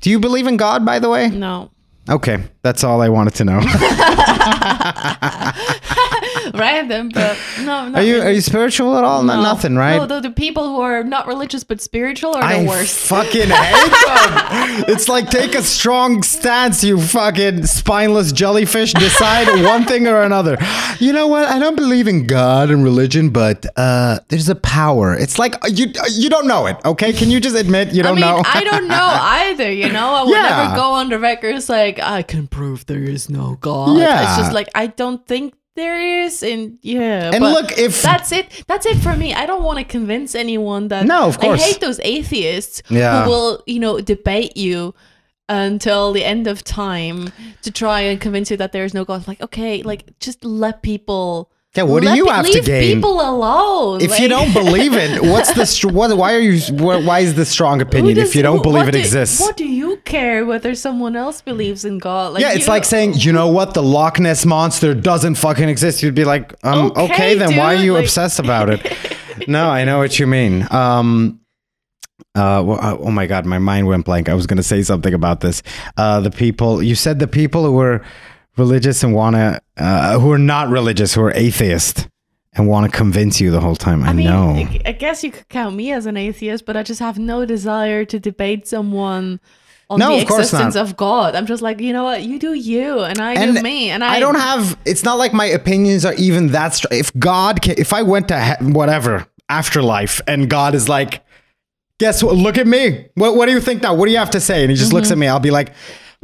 Do you believe in God, by the way? no. Okay, that's all I wanted to know. Random, but no, not are you really. are you spiritual at all? No. No. Nothing, right? No, the, the people who are not religious but spiritual are I the worst. fucking hate them. it's like take a strong stance, you fucking spineless jellyfish. Decide one thing or another. You know what? I don't believe in God and religion, but uh, there's a power. It's like uh, you you don't know it. Okay, can you just admit you don't mean, know? I don't know either. You know, I would Yeah. never go on the record as like I can prove there is no God. Yeah. it's just like I don't think there is, and yeah. And but look, if- that's it, that's it for me. I don't want to convince anyone that. No, of course. I hate those atheists Yeah. who will, you know, debate you until the end of time to try and convince you that there is no God. Like, okay, like just let people. Yeah, what do you have to leave gain? people alone. if you don't believe it, what's the what? Why are you? wh- Why is the strong opinion does- if you don't believe it do- exists? What do you care whether someone else believes in God? Like, yeah, it's like know- saying, you know what, the Loch Ness monster doesn't fucking exist. You'd be like, um, okay, Okay, then why are you like- obsessed about it? no, I know what you mean. Um, uh, well, uh, oh my god, my mind went blank. I was going to say something about this. Uh, the people you said the people who were religious and want to, uh, who are not religious, who are atheist and want to convince you the whole time. I, I mean, know. I, guess you could count me as an atheist, but I just have no desire to debate someone on No, the of existence of God. I'm just like, you know what, you do you, and I do me, and I, I don't have. It's not like my opinions are even that. Str- if God, can, if I went to he- whatever afterlife, and God is like, guess what? Look at me. What What do you think now? What do you have to say? And he just looks at me. I'll be like.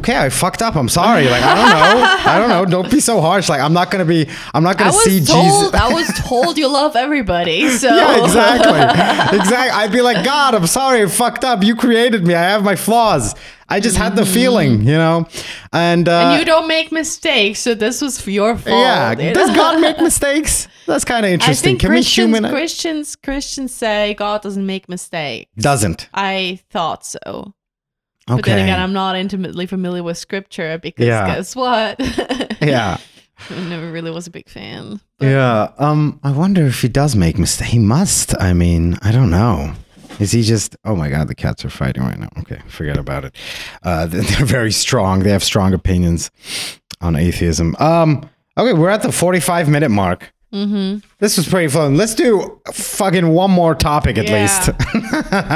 Okay, I fucked up. I'm sorry. Like I don't know. I don't know. Don't be so harsh. Like I'm not gonna be. I'm not gonna was see told, Jesus. I was told you love everybody, so yeah, exactly. exactly. I'd be like, God, I'm sorry, I fucked up. You created me. I have my flaws. I just had the feeling, you know. And, uh, and you don't make mistakes, so this was your fault. yeah, you does? God make mistakes? That's kind of I interesting. think Can we Christians, human? Christians, Christians say God doesn't make mistakes. Doesn't. I thought so. Okay. But then again, I'm not intimately familiar with scripture because Yeah. guess what? yeah. I never really was a big fan. But Yeah. Um. I wonder if he does make mistakes. He must. I mean, I don't know. Is he just? Oh my God, the cats are fighting right now. Okay, forget about it. Uh, they're they're very strong. They have strong opinions on atheism. Um. Okay, we're at the 45 minute mark. Mm-hmm. This was pretty fun. Let's do fucking one more topic at Yeah. least.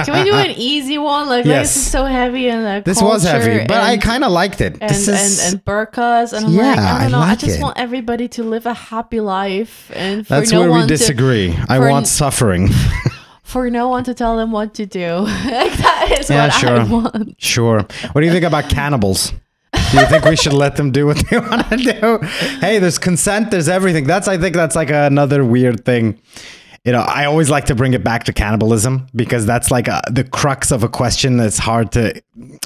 Can we do an easy one? Like Yes. this is so heavy and like this was heavy, but I kind of liked it. and, this is and and burkas and I'm Yeah, like I I don't know. I, like just it. want everybody to live a happy life and for that's no where one we disagree. I want n- suffering. for no one to tell them what to do. like that is Yeah, what I sure. want. Sure. What do you think about cannibals? Do you think we should let them do what they want to do? Hey, there's consent, there's everything. That's I think that's like another weird thing. You know, I always like to bring it back to cannibalism because that's like a, the crux of a question that's hard to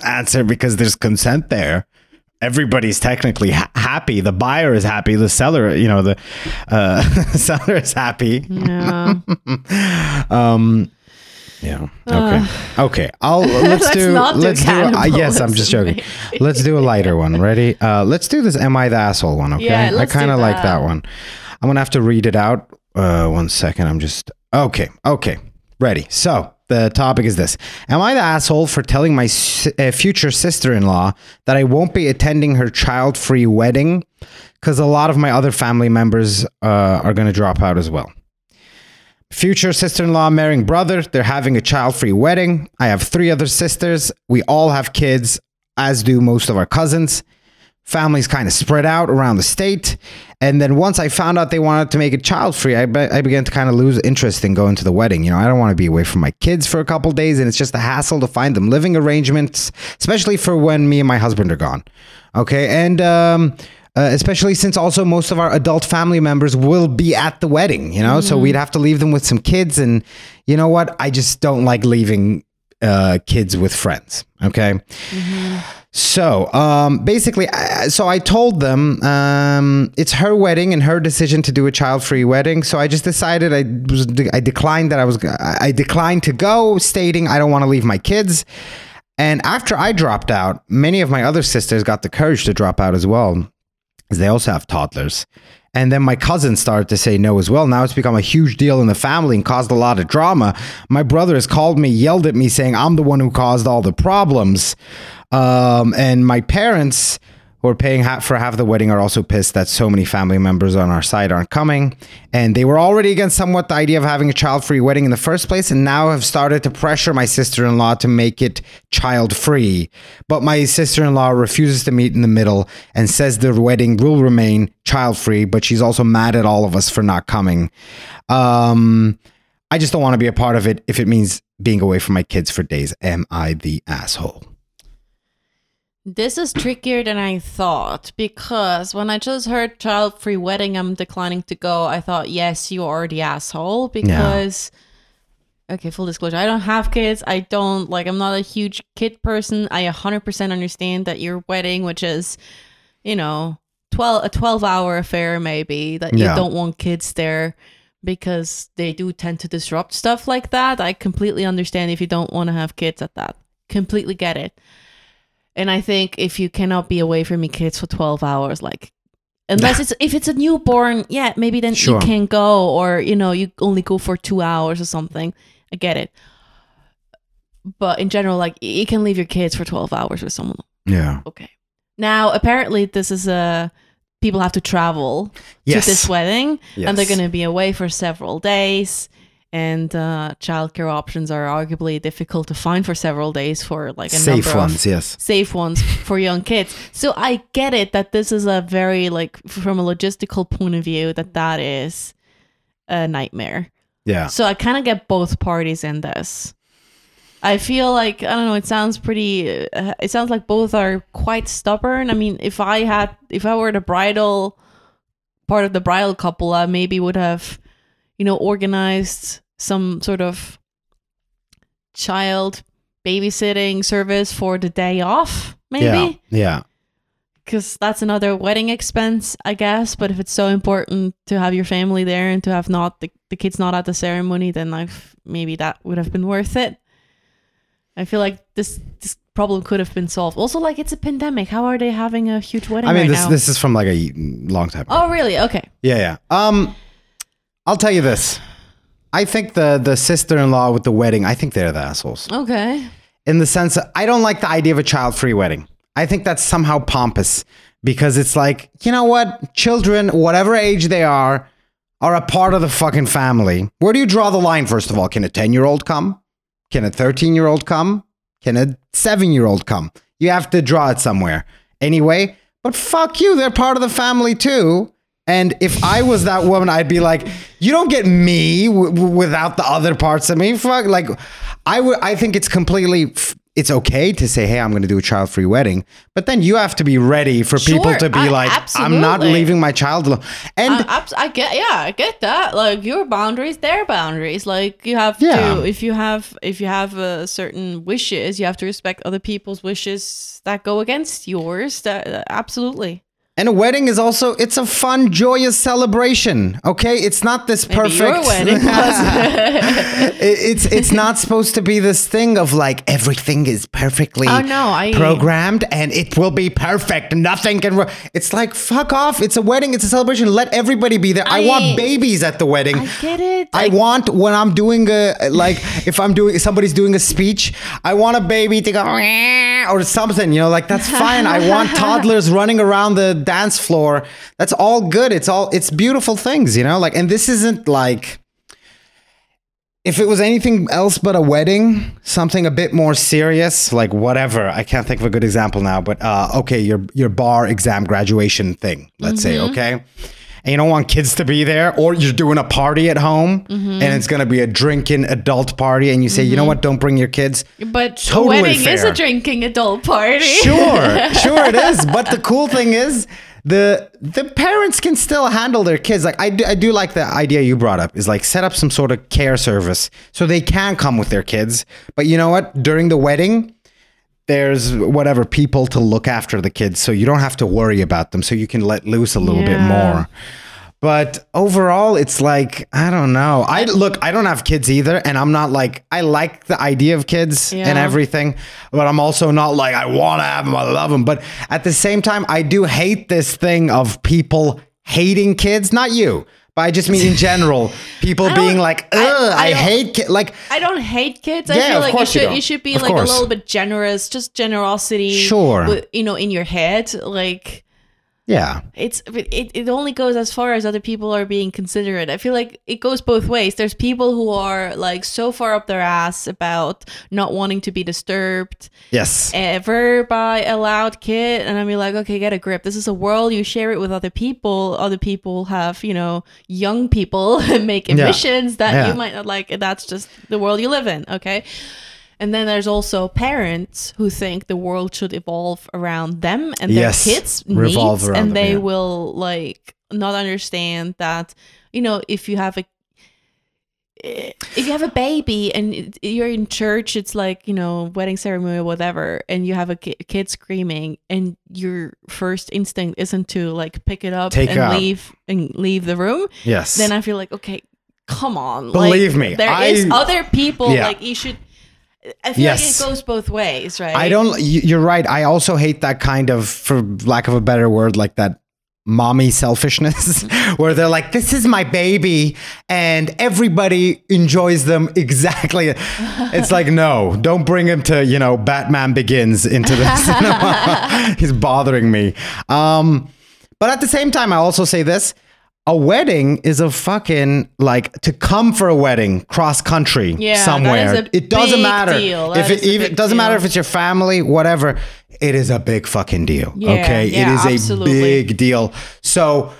answer because there's consent there. Everybody's technically ha- happy. The buyer is happy. The seller, you know, the uh, seller is happy. Yeah. Um, yeah. Okay. okay. I'll let's, Let's do not let's do. Uh, yes, I'm just joking. Let's do a lighter one. Ready? Uh, let's do this. Am I the asshole one? Okay. Yeah, I let's do kind of like that. one. I'm gonna have to read it out. Uh, one second. I'm just okay. Okay. Ready. So the topic is this: Am I the asshole for telling my uh, future sister-in-law that I won't be attending her child-free wedding because a lot of my other family members uh, are gonna drop out as well? Future sister in law marrying brother. They're having a child free wedding. I have three other sisters. We all have kids, as do most of our cousins. Families kind of spread out around the state. And then once I found out they wanted to make it child free, I, be- I began to kind of lose interest in going to the wedding. You know, I don't want to be away from my kids for a couple days, and it's just a hassle to find them living arrangements, especially for when me and my husband are gone. Okay. And, um, uh, especially since also most of our adult family members will be at the wedding, you know, so we'd have to leave them with some kids. And you know what? I just don't like leaving uh, kids with friends. Okay. So um, basically, I, so I told them um, it's her wedding and her decision to do a child-free wedding. So I just decided I was I declined that I was I declined to go, stating I don't want to leave my kids. And after I dropped out, many of my other sisters got the courage to drop out as well, they also have toddlers. And then my cousin started to say no as well. Now it's become a huge deal in the family and caused a lot of drama. My brother has called me, yelled at me, saying I'm the one who caused all the problems. Um, and my parents, who are paying half for half the wedding, are also pissed that so many family members on our side aren't coming. And they were already against somewhat the idea of having a child free wedding in the first place, and now have started to pressure my sister in law to make it child free. But my sister in law refuses to meet in the middle and says the wedding will remain child free, but she's also mad at all of us for not coming. Um, I just don't want to be a part of it if it means being away from my kids for days. Am I the asshole? This is trickier than I thought because when I just heard child free wedding, I'm declining to go. I thought, yes, you are the asshole because, okay, full disclosure, I don't have kids. I don't like, I'm not a huge kid person. I 100% understand that your wedding, which is, you know, 12, a 12 hour affair, maybe, that you don't want kids there because they do tend to disrupt stuff like that. I completely understand if you don't want to have kids at that. Completely get it. And I think if you cannot be away from your kids for 12 hours, like, unless it's if it's a newborn, yeah, maybe then Sure. you can go, or you know, you only go for two hours or something. I get it. But in general, like, you can leave your kids for 12 hours with someone. Yeah. Okay. Now, apparently, this is a people have to travel Yes. to this wedding, and they're going to be away for several days. And uh, childcare options are arguably difficult to find for several days for like a Safe ones, yes. safe ones for young kids. So I get it that this is a very like from a logistical point of view that that is a nightmare. Yeah. So I kind of get both parties in this. I feel like I don't know. It sounds pretty. Uh, it sounds like both are quite stubborn. I mean, if I had, if I were the bridal part of the bridal couple, I maybe would have, you know, organized some sort of child babysitting service for the day off, maybe Yeah. Yeah. because that's another wedding expense, I guess. But if it's so important to have your family there and to have not the, the kids not at the ceremony, then I've maybe that would have been worth it. I feel like this this problem could have been solved. Also, like it's a pandemic. How are they having a huge wedding I mean, right this now? this is from like a long time. ago. oh, really? Okay. Yeah, yeah. Um, I'll tell you this. I think the the sister in law with the wedding. I think they're the assholes Okay. in the sense that I don't like the idea of a child free wedding. I think that's somehow pompous because it's like you know what, children, whatever age they are, are a part of the fucking family. Where do you draw the line, first of all? Can a 10 year old come? Can a 13 year old come? Can a seven year old come? You have to draw it somewhere. Anyway, but fuck you, they're part of the family too. And if I was that woman, I'd be like, you don't get me w- without the other parts of me. Fuck, like, I would. I think it's completely. F- it's okay to say, "Hey, I'm going to do a child-free wedding," but then you have to be ready for people to be I- like, "I'm not leaving my child alone." And I, abs- I get yeah i get that like your boundaries their boundaries like you have Yeah. to if you have if you have uh, certain wishes you have to respect other people's wishes that go against yours that uh, absolutely And a wedding is also it's a fun, joyous celebration. Okay, it's not this Maybe perfect. your wedding it's it's not supposed to be this thing of like everything is perfectly Oh, no, I- programmed and it will be perfect. Nothing can. ru- It's like fuck off. It's a wedding. It's a celebration. Let everybody be there. I, I- want babies at the wedding. i get it I want when I'm doing a like if I'm doing somebody's doing a speech, I want a baby to go or something, you know, like that's fine. I want toddlers running around the dance floor. That's all good. It's all it's beautiful things, you know, like and this isn't like if it was anything else but a wedding, something a bit more serious, like whatever. I can't think of a good example now, but uh, okay, your your bar exam graduation thing, let's say, okay, and you don't want kids to be there, or you're doing a party at home, mm-hmm. and it's gonna be a drinking adult party, and you say, you know mm-hmm. what, don't bring your kids. but totally wedding is a drinking adult party Sure, sure it is. But the cool thing is the the parents can still handle their kids. Like I do, I do like the idea you brought up is like set up some sort of care service so they can come with their kids. But you know what? During the wedding, there's whatever people to look after the kids so you don't have to worry about them so you can let loose a little bit more. But overall, it's like I don't know. I look. I don't have kids either, and I'm not like I like the idea of kids and everything, but I'm also not like I want to have them. I love them, but at the same time, I do hate this thing of people hating kids. Not you, but I just mean in general, people being like, I- "Ugh, I, I don't- hate kids." Like, I don't hate kids. I Yeah, feel like you course you should you should be Of like course. a little bit generous, just generosity. Sure. with- you know, in your head, like yeah, it's it, it only goes as far as other people are being considerate. I feel like it goes both ways. There's people who are like so far up their ass about not wanting to be disturbed yes, ever by a loud kid and i'm like okay get a grip. This is a world. You share it with other people. Other people have you know young people make Yeah. that Yeah. you might not like. And that's just the world you live in okay and then there's also parents who think the world should evolve around them and their Yes. kids Revolve needs, and them, they yeah. will like not understand that you know if you have a eh, if you have a baby and you're in church, it's like, you know, wedding ceremony or whatever, and you have a kid screaming, and your first instinct isn't to like pick it up Take and up. leave and leave the room, yes. then I feel like, okay, come on. Believe like, me, there is I- other people, Yeah. like, you should. I feel Yes. like it goes both ways, right? I don't. you- You're right. I also hate that kind of, for lack of a better word, like that mommy selfishness, where they're like, "This is my baby," and everybody enjoys them exactly. It's like, no, don't bring him to you know Batman Begins into the cinema. He's bothering me. Um, but at the same time, I also say this. A wedding is a fucking like to come for a wedding cross country Yeah, that somewhere. is a it doesn't matter deal. if it even doesn't matter if it's your family, whatever. It is a big fucking deal. Yeah, okay, yeah, it is a big deal. So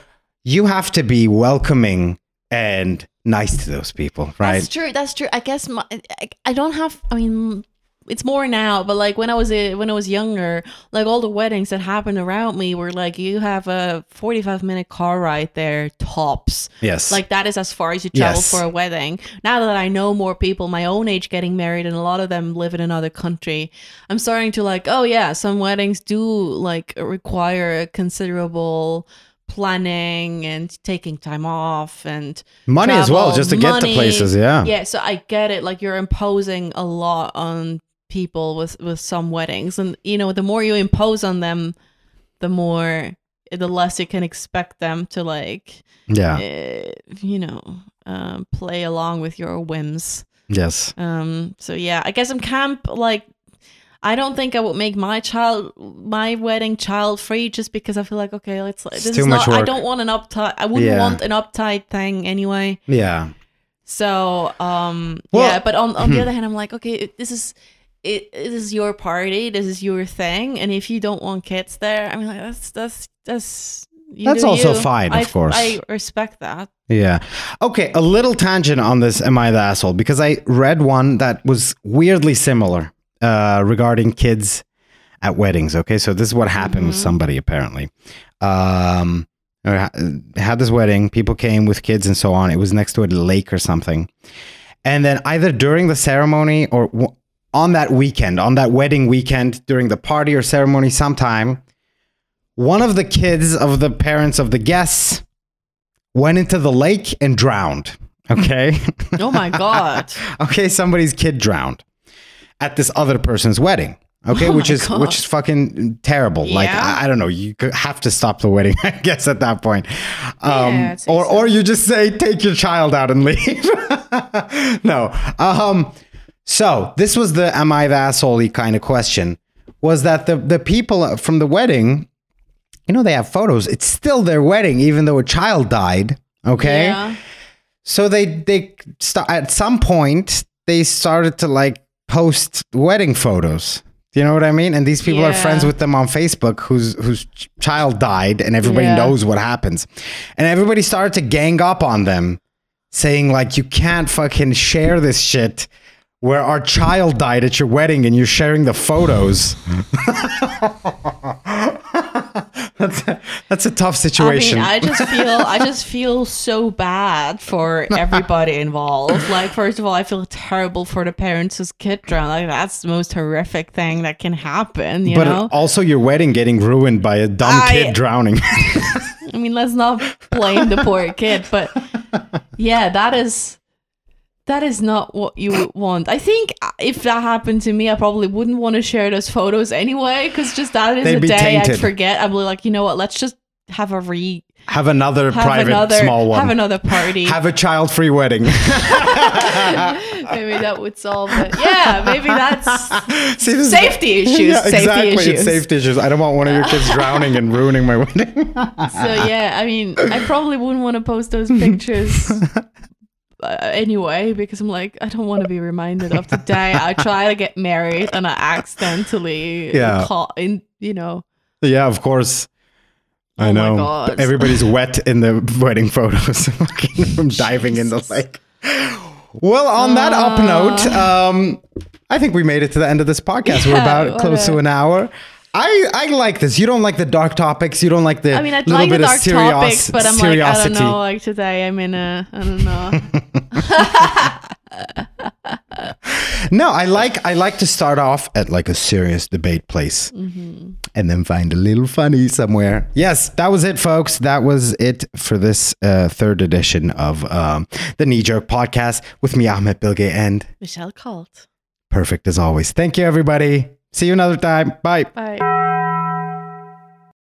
you have to be welcoming and nice to those people, right? That's true. That's true. I guess my, I, I don't have. I mean, it's more now, but like when I was a, when I was younger, like all the weddings that happened around me were like you have a forty-five minute car ride there tops. yes. Like that is as far as you travel Yes. for a wedding. Now that I know more people my own age getting married and a lot of them live in another country, I'm starting to like, oh yeah, some weddings do like require a considerable planning and taking time off and money as well, just to get to places. Yeah. yeah, so I get it. Like you're imposing a lot on people with with some weddings, and you know, the more you impose on them, the more the less you can expect them to like, Yeah. uh, you know, um, play along with your whims. Yes. Um, so yeah, I guess I'm camp like. I don't think I would make my child my wedding child free just because I feel like okay, let's. This too is much not. I don't want an uptight. I wouldn't Yeah. want an uptight thing anyway. Yeah. So um Well- yeah, but on on the other hand, I'm like, okay, this is it, this is your party, this is your thing, and if you don't want kids there, I mean, like that's that's that's you That's also you. fine, of I- course. I respect that. Yeah. Okay, a little tangent on this Am I the Asshole? Because I read one that was weirdly similar uh, regarding kids at weddings. Okay, so this is what happened with somebody apparently. Um, had this wedding, people came with kids and so on. It was next to a lake or something. And then either during the ceremony or w- on that weekend, on that wedding weekend, during the party or ceremony, sometime, one of the kids of the parents of the guests went into the lake and drowned. Okay. Oh my god. okay, somebody's kid drowned at this other person's wedding. Okay, Oh which is God. which is fucking terrible. Like I, I don't know, you have to stop the wedding, I guess, at that point. Um, Yeah, or so. or you just say take your child out and leave. no. Um. So this was the am I the asshole kind of question. Was that the the people from the wedding? You know they have photos. It's still their wedding, even though a child died. Okay. Yeah. So they they st- at some point they started to like post wedding photos. Do you know what I mean? And these people are friends with them on Facebook whose whose child died and everybody Yeah. knows what happens. And everybody started to gang up on them saying like you can't fucking share this shit where our child died at your wedding and you're sharing the photos. that's a, that's a tough situation. I mean, I just feel I just feel so bad for everybody involved. Like, first of all, I feel terrible for the parents whose kid drowned. Like, that's the most horrific thing that can happen. You but know, also your wedding getting ruined by a dumb I- kid drowning. I mean, let's not blame the poor kid, but yeah, that is that is not what you would want. I think uh, if that happened to me, I probably wouldn't want to share those photos anyway, because just that is They'd a day tainted. I'd forget. I'd be like, you know what? Let's just have a re have another have private another small one. have another party. Have a child-free wedding. maybe that would solve it. Yeah, maybe that's See, this is- safety issues. Yeah, safety exactly. It's safety issues. I don't want one of your kids drowning and ruining my wedding. So yeah, I mean, I probably wouldn't want to post those pictures uh, anyway because I'm like, I don't want to be reminded of the day I try to get married and I accidentally Yeah. caught in, you know. yeah, of course. I Oh know. Everybody's wet in the wedding photos fucking from diving in the lake. Well, on that up note, um, I think we made it to the end of this podcast. We're about close to an hour. I, I like this. You don't like the dark topics. You don't like the I mean, I'd little like the bit dark of serios- topics, but I'm like, I don't know. Like today, I'm in a, I don't know. No, I like I like to start off at like a serious debate place, Mm-hmm. and then find a little funny somewhere. Yes, that was it, folks. That was it for this uh, third edition of um, the Knee Jerk Podcast with me, Ahmed Bilge, and Michelle called. perfect as always. Thank you, everybody. See you another time. Bye. Bye.